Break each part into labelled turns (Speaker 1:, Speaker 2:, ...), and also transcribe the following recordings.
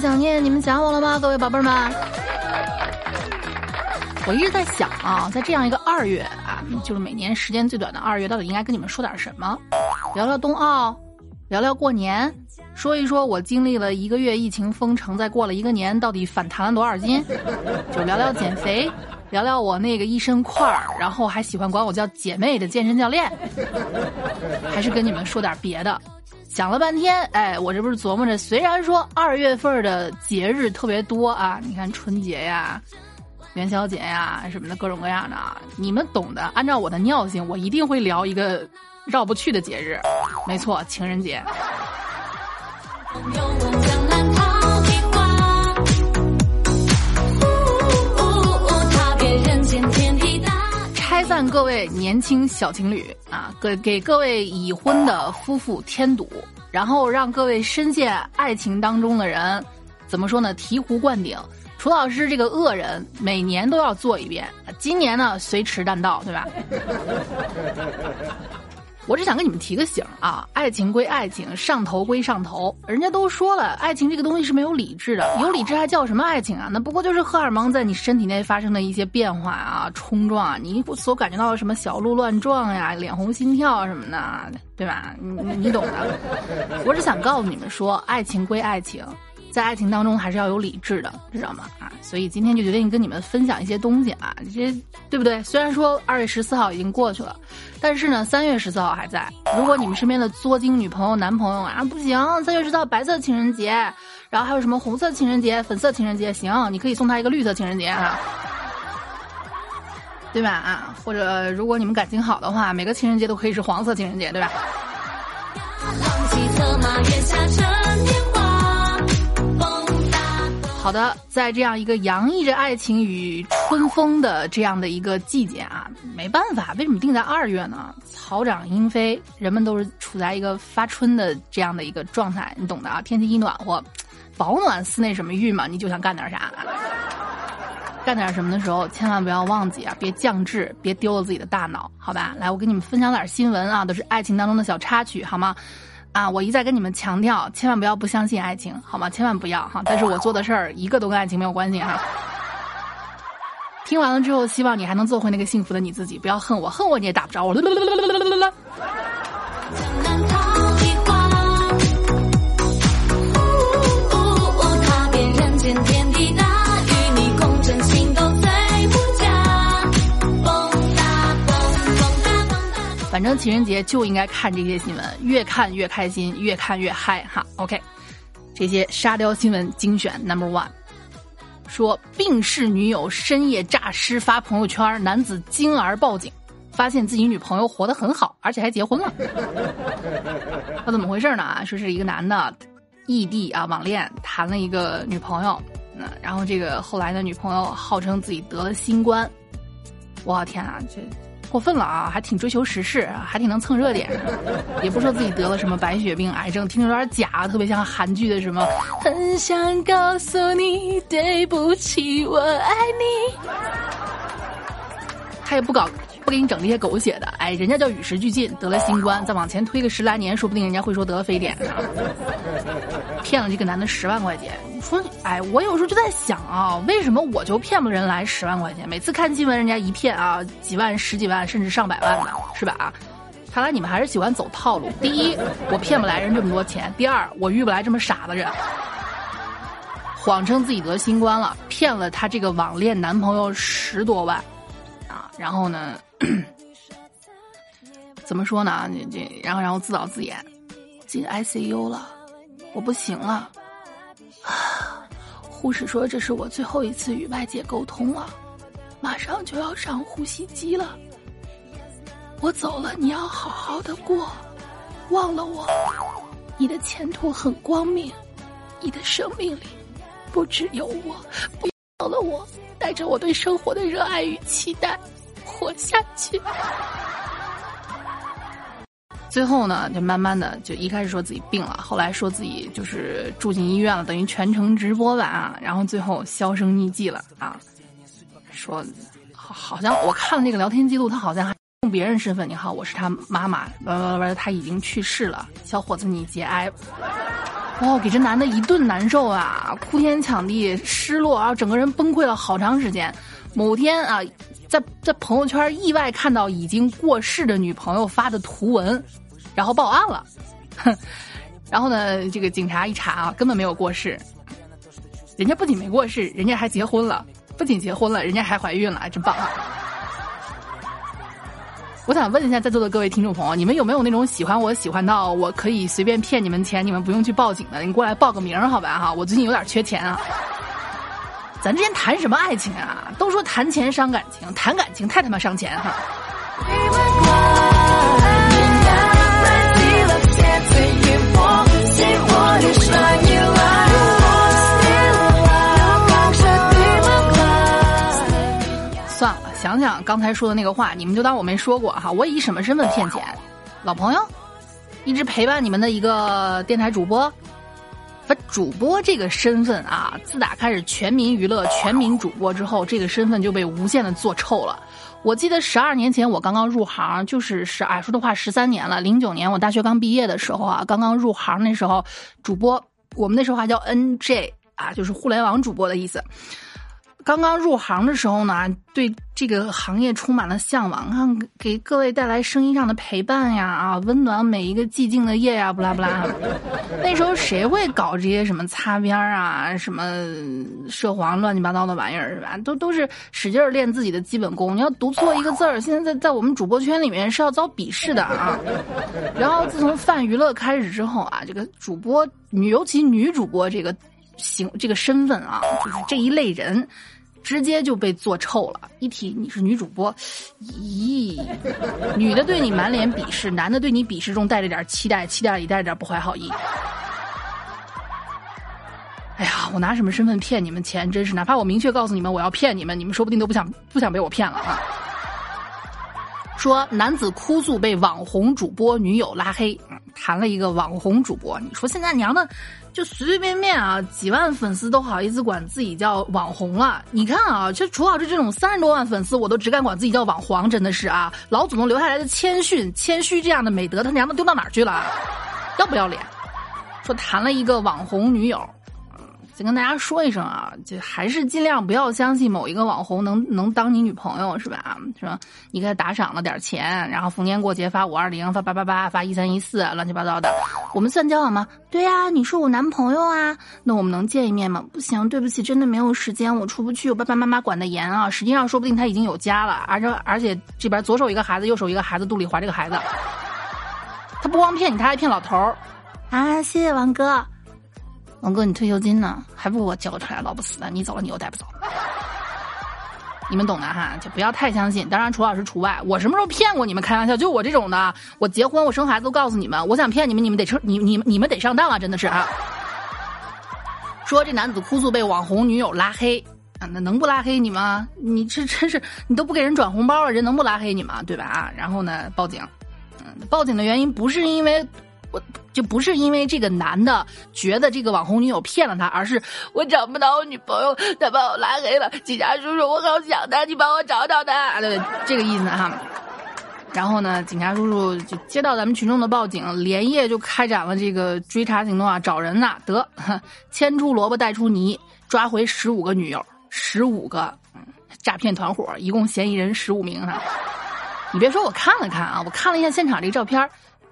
Speaker 1: 想念，你们想我了吗，各位宝贝儿们？我一直在想啊，在这样一个二月啊，就是每年时间最短的二月，到底应该跟你们说点什么？聊聊冬奥，聊聊过年，说一说我经历了一个月疫情封城，再过了一个年，到底反弹了多少斤？就聊聊减肥。聊聊我那个一身块儿，然后还喜欢管我叫姐妹的健身教练，还是跟你们说点别的。想了半天，哎，我这不是琢磨着，虽然说二月份的节日特别多啊，你看春节呀、元宵节呀什么的，各种各样的，你们懂的。按照我的尿性，我一定会聊一个绕不去的节日，没错，情人节。散各位年轻小情侣啊，给给各位已婚的夫妇添堵，然后让各位深陷爱情当中的人，怎么说呢？醍醐灌顶。楚老师这个恶人，每年都要做一遍，今年呢随迟但到，对吧？我只想跟你们提个醒啊，爱情归爱情，上头归上头。人家都说了，爱情这个东西是没有理智的，有理智还叫什么爱情啊？那不过就是荷尔蒙在你身体内发生的一些变化啊，冲撞啊，你所感觉到的什么小鹿乱撞呀、脸红心跳什么的，对吧？你你懂的。我只想告诉你们说，爱情归爱情。在爱情当中还是要有理智的，知道吗？啊，所以今天就决定跟你们分享一些东西啊，这些对不对？虽然说二月十四号已经过去了，但是呢，三月十四号还在。如果你们身边的作精女朋友、男朋友啊，不行，三月十四号白色情人节，然后还有什么红色情人节、粉色情人节，行，你可以送他一个绿色情人节啊，对吧？啊，或者如果你们感情好的话，每个情人节都可以是黄色情人节，对吧？好的，在这样一个洋溢着爱情与春风的这样的一个季节啊，没办法，为什么定在二月呢？草长莺飞，人们都是处在一个发春的这样的一个状态，你懂的啊。天气一暖和，保暖思那什么欲嘛，你就想干点啥，干点什么的时候，千万不要忘记啊，别降智，别丢了自己的大脑，好吧？来，我给你们分享点新闻啊，都是爱情当中的小插曲，好吗？啊！我一再跟你们强调，千万不要不相信爱情，好吗？千万不要哈！但是我做的事儿一个都跟爱情没有关系哈。听完了之后，希望你还能做回那个幸福的你自己，不要恨我，恨我你也打不着我。情人节就应该看这些新闻，越看越开心，越看越嗨哈。OK，这些沙雕新闻精选 Number One，说病逝女友深夜诈尸发朋友圈，男子惊而报警，发现自己女朋友活得很好，而且还结婚了。他怎么回事呢？说是一个男的异地啊网恋谈了一个女朋友，那然后这个后来的女朋友号称自己得了新冠，我天啊这。过分了啊，还挺追求时事，还挺能蹭热点，也不说自己得了什么白血病、癌症，听着有点假，特别像韩剧的什么。很想告诉你对不起，我爱你。他也不搞，不给你整这些狗血的，哎，人家叫与时俱进，得了新冠，再往前推个十来年，说不定人家会说得了非典呢。骗了这个男的十万块钱。说，哎，我有时候就在想啊，为什么我就骗不人来十万块钱？每次看新闻，人家一骗啊，几万、十几万，甚至上百万的，是吧？看来你们还是喜欢走套路。第一，我骗不来人这么多钱；第二，我遇不来这么傻的人。谎称自己得新冠了，骗了他这个网恋男朋友十多万，啊，然后呢，怎么说呢？这这，然后然后自导自演，进 ICU 了，我不行了。护士说：“这是我最后一次与外界沟通了，马上就要上呼吸机了。我走了，你要好好的过，忘了我。你的前途很光明，你的生命里不只有我。不要了我，带着我对生活的热爱与期待，活下去。”最后呢，就慢慢的就一开始说自己病了，后来说自己就是住进医院了，等于全程直播吧啊，然后最后销声匿迹了啊。说，好像我看了那个聊天记录，他好像还用别人身份。你好，我是他妈妈，完完完，他已经去世了。小伙子，你节哀。哦，给这男的一顿难受啊，哭天抢地，失落啊，整个人崩溃了好长时间。某天啊，在在朋友圈意外看到已经过世的女朋友发的图文，然后报案了。哼，然后呢，这个警察一查啊，根本没有过世，人家不仅没过世，人家还结婚了，不仅结婚了，人家还怀孕了，真棒啊！我想问一下在座的各位听众朋友，你们有没有那种喜欢我喜欢到我可以随便骗你们钱，你们不用去报警的？你过来报个名好吧哈，我最近有点缺钱啊。咱之间谈什么爱情啊？都说谈钱伤感情，谈感情太他妈伤钱哈。算了，想想刚才说的那个话，你们就当我没说过哈。我以什么身份骗钱？老朋友，一直陪伴你们的一个电台主播。把主播这个身份啊，自打开始全民娱乐、全民主播之后，这个身份就被无限的做臭了。我记得十二年前我刚刚入行，就是十啊说的话十三年了。零九年我大学刚毕业的时候啊，刚刚入行那时候，主播我们那时候还叫 NJ 啊，就是互联网主播的意思。刚刚入行的时候呢，对这个行业充满了向往，看给各位带来声音上的陪伴呀，啊，温暖每一个寂静的夜呀，不拉不拉。那时候谁会搞这些什么擦边啊，什么涉黄乱七八糟的玩意儿是吧？都都是使劲练自己的基本功。你要读错一个字儿，现在在在我们主播圈里面是要遭鄙视的啊。然后自从泛娱乐开始之后啊，这个主播女，尤其女主播这个行这个身份啊，就是这一类人。直接就被做臭了。一提你是女主播，咦，女的对你满脸鄙视，男的对你鄙视中带着点期待，期待里带着点不怀好意。哎呀，我拿什么身份骗你们钱？真是，哪怕我明确告诉你们我要骗你们，你们说不定都不想不想被我骗了啊！说男子哭诉被网红主播女友拉黑，谈了一个网红主播。你说现在娘的，就随随便便啊，几万粉丝都好意思管自己叫网红了？你看啊，这楚老师这种三十多万粉丝，我都只敢管自己叫网黄，真的是啊，老祖宗留下来的谦逊、谦虚这样的美德，他娘的丢到哪儿去了？要不要脸？说谈了一个网红女友。先跟大家说一声啊，就还是尽量不要相信某一个网红能能当你女朋友是吧？是吧？你给他打赏了点钱，然后逢年过节发五二零、发八八八、发一三一四，乱七八糟的，我们算交往吗？对呀，你是我男朋友啊，那我们能见一面吗？不行，对不起，真的没有时间，我出不去，我爸爸妈妈管得严啊。实际上，说不定他已经有家了，而且而且这边左手一个孩子，右手一个孩子，肚里怀这个孩子，他不光骗你，他还骗老头儿啊！谢谢王哥。王哥，你退休金呢？还不我交出来，老不死的！你走了，你又带不走。你们懂的哈，就不要太相信。当然，楚老师除外。我什么时候骗过你们？开玩笑，就我这种的，我结婚，我生孩子都告诉你们。我想骗你们，你们得上，你你你们得上当啊！真的是啊。说这男子哭诉被网红女友拉黑啊，那能不拉黑你吗？你这真是你都不给人转红包了，人能不拉黑你吗？对吧？啊，然后呢，报警。嗯，报警的原因不是因为。我就不是因为这个男的觉得这个网红女友骗了他，而是我找不到我女朋友，他把我拉黑了。警察叔叔，我好想他，你帮我找找他。对，这个意思哈。然后呢，警察叔叔就接到咱们群众的报警，连夜就开展了这个追查行动啊，找人呐，得牵出萝卜带出泥，抓回十五个女友，十五个诈骗团伙，一共嫌疑人十五名哈。你别说，我看了看啊，我看了一下现场这个照片。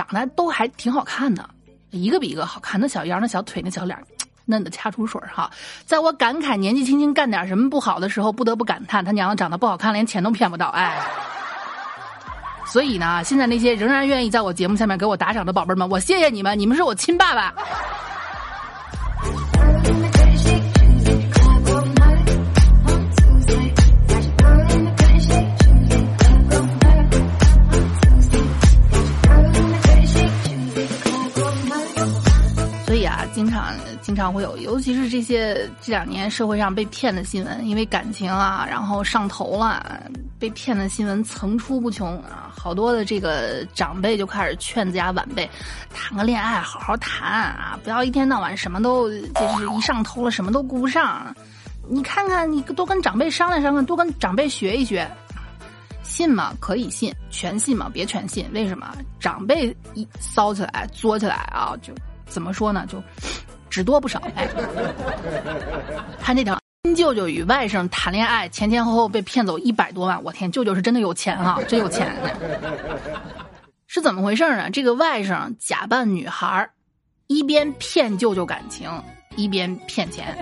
Speaker 1: 长得都还挺好看的，一个比一个好看。那小腰、那小腿、那小脸，嫩的掐出水哈。在我感慨年纪轻轻干点什么不好的时候，不得不感叹他娘的长得不好看，连钱都骗不到。哎，所以呢，现在那些仍然愿意在我节目下面给我打赏的宝贝们，我谢谢你们，你们是我亲爸爸。经常经常会有，尤其是这些这两年社会上被骗的新闻，因为感情啊，然后上头了，被骗的新闻层出不穷啊。好多的这个长辈就开始劝自家晚辈，谈个恋爱好好谈啊，不要一天到晚什么都就是一上头了什么都顾不上。你看看，你多跟长辈商量商量，多跟长辈学一学。信吗？可以信，全信吗？别全信。为什么？长辈一骚起来、作起来啊，就。怎么说呢？就只多不少。哎，看这条，亲舅舅与外甥谈恋爱，前前后后被骗走一百多万。我天，舅舅是真的有钱哈，真有钱。是怎么回事呢？这个外甥假扮女孩，一边骗舅舅感情，一边骗钱，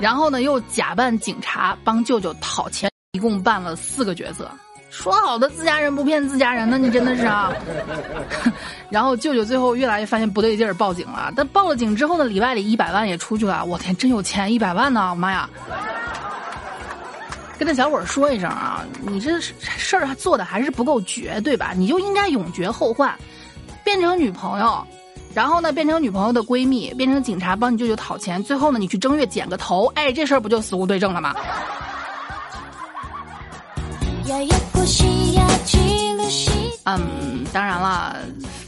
Speaker 1: 然后呢又假扮警察帮舅舅讨钱，一共扮了四个角色。说好的自家人不骗自家人呢？你真的是啊！然后舅舅最后越来越发现不对劲儿，报警了。但报了警之后呢，里外里一百万也出去了。我天，真有钱，一百万呢！妈呀！跟那小伙说一声啊，你这事儿做的还是不够绝对吧？你就应该永绝后患，变成女朋友，然后呢变成女朋友的闺蜜，变成警察帮你舅舅讨钱，最后呢你去正月剪个头，哎，这事儿不就死无对证了吗？嗯，当然了，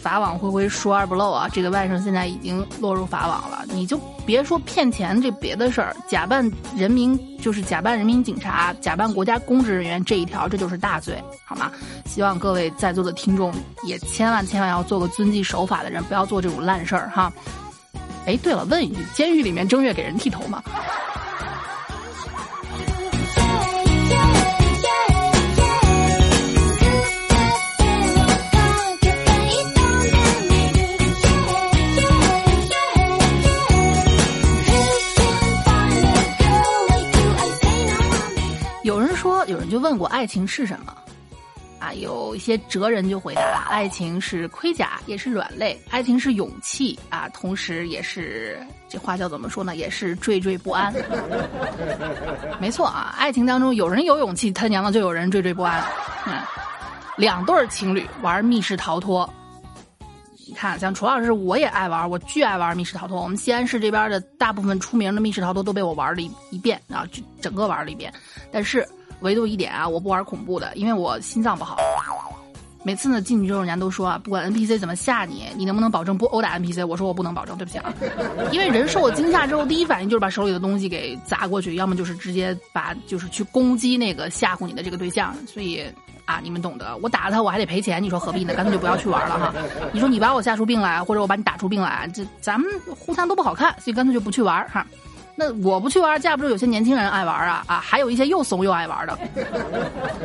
Speaker 1: 法网恢恢，疏而不漏啊！这个外甥现在已经落入法网了，你就别说骗钱这别的事儿，假扮人民就是假扮人民警察，假扮国家公职人员这一条，这就是大罪，好吗？希望各位在座的听众也千万千万要做个遵纪守法的人，不要做这种烂事儿哈。哎，对了，问一句，监狱里面正月给人剃头吗？有人就问过爱情是什么，啊，有一些哲人就回答了：爱情是盔甲，也是软肋；爱情是勇气啊，同时也是这话叫怎么说呢？也是惴惴不安。没错啊，爱情当中有人有勇气，他娘的就有人惴惴不安。嗯，两对情侣玩密室逃脱，你看，像楚老师我也爱玩，我巨爱玩密室逃脱。我们西安市这边的大部分出名的密室逃脱都被我玩了一一遍啊，就整个玩了一遍，但是。唯独一点啊，我不玩恐怖的，因为我心脏不好。每次呢进去之后，人家都说啊，不管 NPC 怎么吓你，你能不能保证不殴打 NPC？我说我不能保证，对不起啊。因为人受了惊吓之后，第一反应就是把手里的东西给砸过去，要么就是直接把就是去攻击那个吓唬你的这个对象。所以啊，你们懂得，我打了他我还得赔钱，你说何必呢？干脆就不要去玩了哈。你说你把我吓出病来，或者我把你打出病来，这咱们互相都不好看，所以干脆就不去玩哈。那我不去玩，架不住有些年轻人爱玩啊啊！还有一些又怂又爱玩的，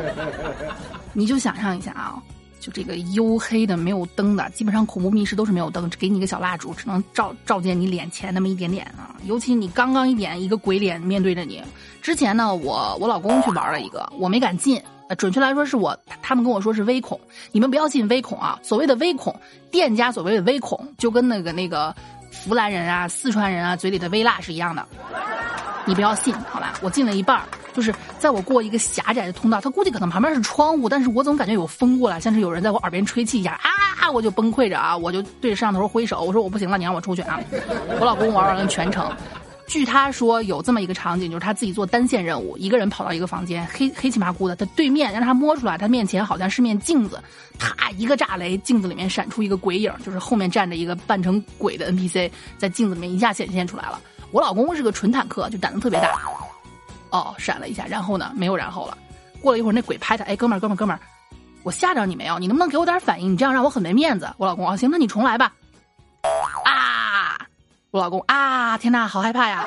Speaker 1: 你就想象一下啊，就这个黝黑的没有灯的，基本上恐怖密室都是没有灯，给你一个小蜡烛，只能照照见你脸前那么一点点啊。尤其你刚刚一点，一个鬼脸面对着你。之前呢，我我老公去玩了一个，我没敢进，准确来说是我他们跟我说是微恐，你们不要信微恐啊。所谓的微恐，店家所谓的微恐，就跟那个那个。湖南人啊，四川人啊，嘴里的微辣是一样的，你不要信，好吧？我进了一半儿，就是在我过一个狭窄的通道，他估计可能旁边是窗户，但是我总感觉有风过来，像是有人在我耳边吹气一样啊，我就崩溃着啊，我就对着摄像头挥手，我说我不行了，你让我出去啊！我老公玩完了全程。据他说，有这么一个场景，就是他自己做单线任务，一个人跑到一个房间，黑黑漆麻糊的，他对面让他摸出来，他面前好像是面镜子，啪一个炸雷，镜子里面闪出一个鬼影，就是后面站着一个扮成鬼的 NPC，在镜子里面一下显现出来了。我老公是个纯坦克，就胆子特别大，哦，闪了一下，然后呢，没有然后了。过了一会儿，那鬼拍他，哎，哥们儿，哥们儿，哥们儿，我吓着你没有？你能不能给我点反应？你这样让我很没面子。我老公啊，行，那你重来吧。我老公啊，天呐，好害怕呀！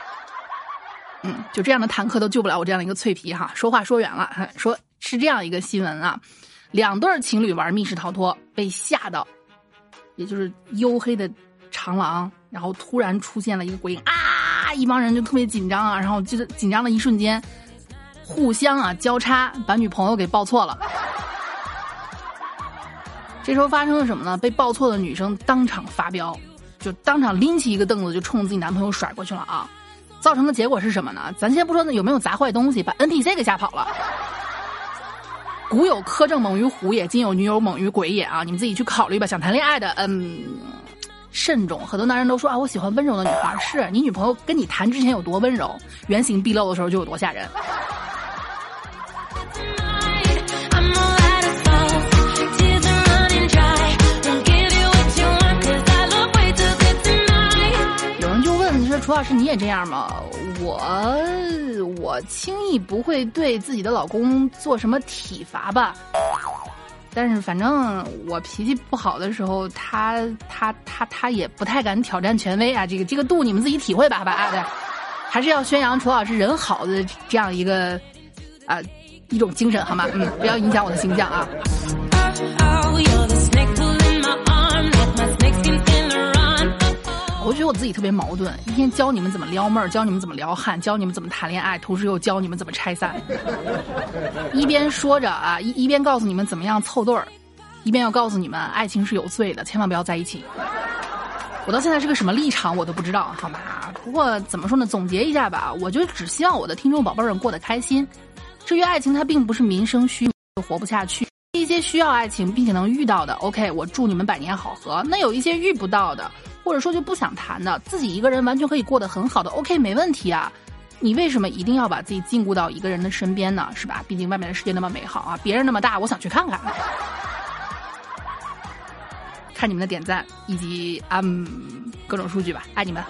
Speaker 1: 嗯，就这样的坦克都救不了我这样的一个脆皮哈。说话说远了，说是这样一个新闻啊，两对情侣玩密室逃脱被吓到，也就是黝黑的长廊，然后突然出现了一个鬼影啊，一帮人就特别紧张啊，然后就是紧张的一瞬间，互相啊交叉把女朋友给抱错了。这时候发生了什么呢？被抱错的女生当场发飙。就当场拎起一个凳子就冲自己男朋友甩过去了啊！造成的结果是什么呢？咱先不说有没有砸坏东西，把 NPC 给吓跑了。古有苛政猛于虎也，今有女友猛于鬼也啊！你们自己去考虑吧。想谈恋爱的，嗯，慎重。很多男人都说啊，我喜欢温柔的女孩。是你女朋友跟你谈之前有多温柔，原形毕露的时候就有多吓人。楚老师，你也这样吗？我我轻易不会对自己的老公做什么体罚吧？但是反正我脾气不好的时候，他他他他也不太敢挑战权威啊。这个这个度你们自己体会吧，好吧？啊，对，还是要宣扬楚老师人好的这样一个啊一种精神，好吗？嗯，不要影响我的形象啊。我觉得我自己特别矛盾，一天教你们怎么撩妹儿，教你们怎么撩汉，教你们怎么谈恋爱，同时又教你们怎么拆散。一边说着啊，一一边告诉你们怎么样凑对儿，一边要告诉你们爱情是有罪的，千万不要在一起。我到现在是个什么立场我都不知道，好吗？不过怎么说呢？总结一下吧，我就只希望我的听众宝贝儿们过得开心。至于爱情，它并不是民生需，活不下去。一些需要爱情并且能遇到的，OK，我祝你们百年好合。那有一些遇不到的。或者说就不想谈的，自己一个人完全可以过得很好的，OK，没问题啊。你为什么一定要把自己禁锢到一个人的身边呢？是吧？毕竟外面的世界那么美好啊，别人那么大，我想去看看。看你们的点赞以及嗯各种数据吧，爱你们。